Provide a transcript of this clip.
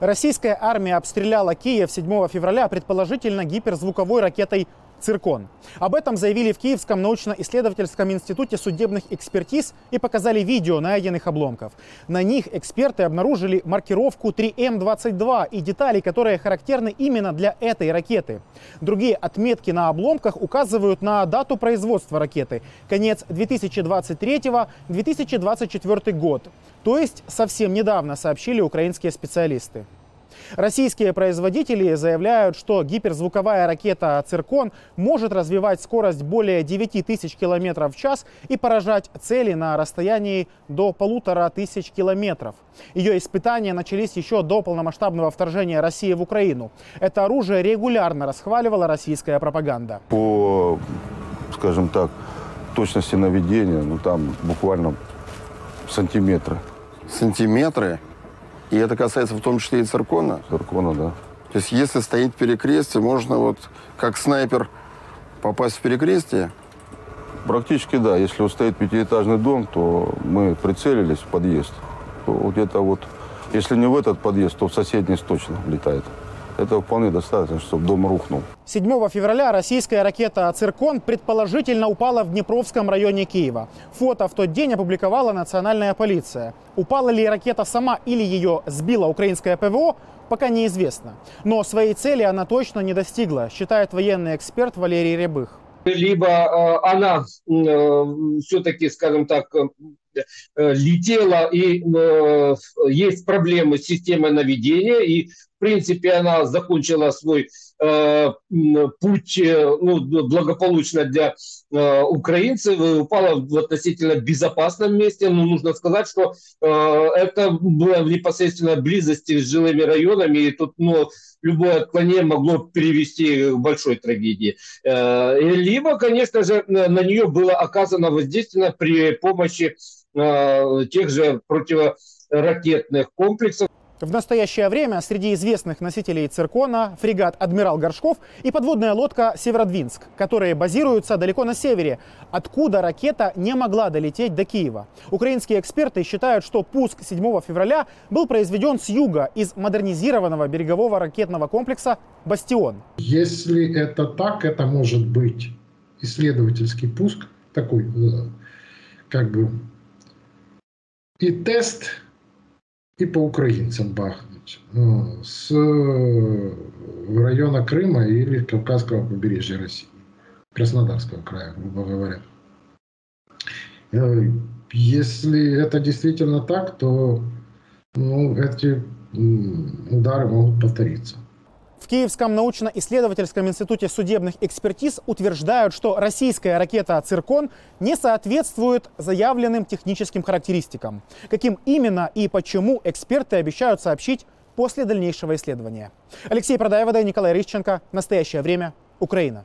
Российская армия обстреляла Киев 7 февраля предположительно гиперзвуковой ракетой «Циркон». Об этом заявили в Киевском научно-исследовательском институте судебных экспертиз и показали видео найденных обломков. На них эксперты обнаружили маркировку 3М22 и детали, которые характерны именно для этой ракеты. Другие отметки на обломках указывают на дату производства ракеты – конец 2023-2024 год. То есть совсем недавно сообщили украинские специалисты. Российские производители заявляют, что гиперзвуковая ракета «Циркон» может развивать скорость более 9 тысяч километров в час и поражать цели на расстоянии до полутора тысяч километров. Ее испытания начались еще до полномасштабного вторжения России в Украину. Это оружие регулярно расхваливала российская пропаганда. По, скажем так, точности наведения, ну там буквально сантиметры. Сантиметры? И это касается в том числе и циркона? Циркона, да. То есть если стоит перекрестие, можно вот как снайпер попасть в перекрестие? Практически да. Если вот стоит пятиэтажный дом, то мы прицелились в подъезд. То где-то вот, если не в этот подъезд, то в соседний точно летает. Этого вполне достаточно, чтобы дом рухнул. 7 февраля российская ракета «Циркон» предположительно упала в Днепровском районе Киева. Фото в тот день опубликовала национальная полиция. Упала ли ракета сама или ее сбила украинское ПВО, пока неизвестно. Но своей цели она точно не достигла, считает военный эксперт Валерий Рябых. Либо э, она э, все-таки, скажем так, э, летела и э, есть проблемы с системой наведения и принципе, она закончила свой э, путь э, ну, благополучно для э, украинцев упала в относительно безопасном месте. Но нужно сказать, что э, это было в непосредственной близости с жилыми районами, и тут ну, любое отклонение могло привести к большой трагедии. Э, либо, конечно же, на нее было оказано воздействие при помощи э, тех же противоракетных комплексов. В настоящее время среди известных носителей циркона фрегат «Адмирал Горшков» и подводная лодка «Северодвинск», которые базируются далеко на севере, откуда ракета не могла долететь до Киева. Украинские эксперты считают, что пуск 7 февраля был произведен с юга из модернизированного берегового ракетного комплекса «Бастион». Если это так, это может быть исследовательский пуск, такой э, как бы и тест и по украинцам бахнуть ну, э, района Крыма или Кавказского побережья России, Краснодарского края, грубо говоря. Если это действительно так, то ну, эти удары могут повториться. В Киевском научно-исследовательском институте судебных экспертиз утверждают, что российская ракета «Циркон» не соответствует заявленным техническим характеристикам. Каким именно и почему эксперты обещают сообщить после дальнейшего исследования. Алексей Продаева, Николай Рищенко. Настоящее время. Украина.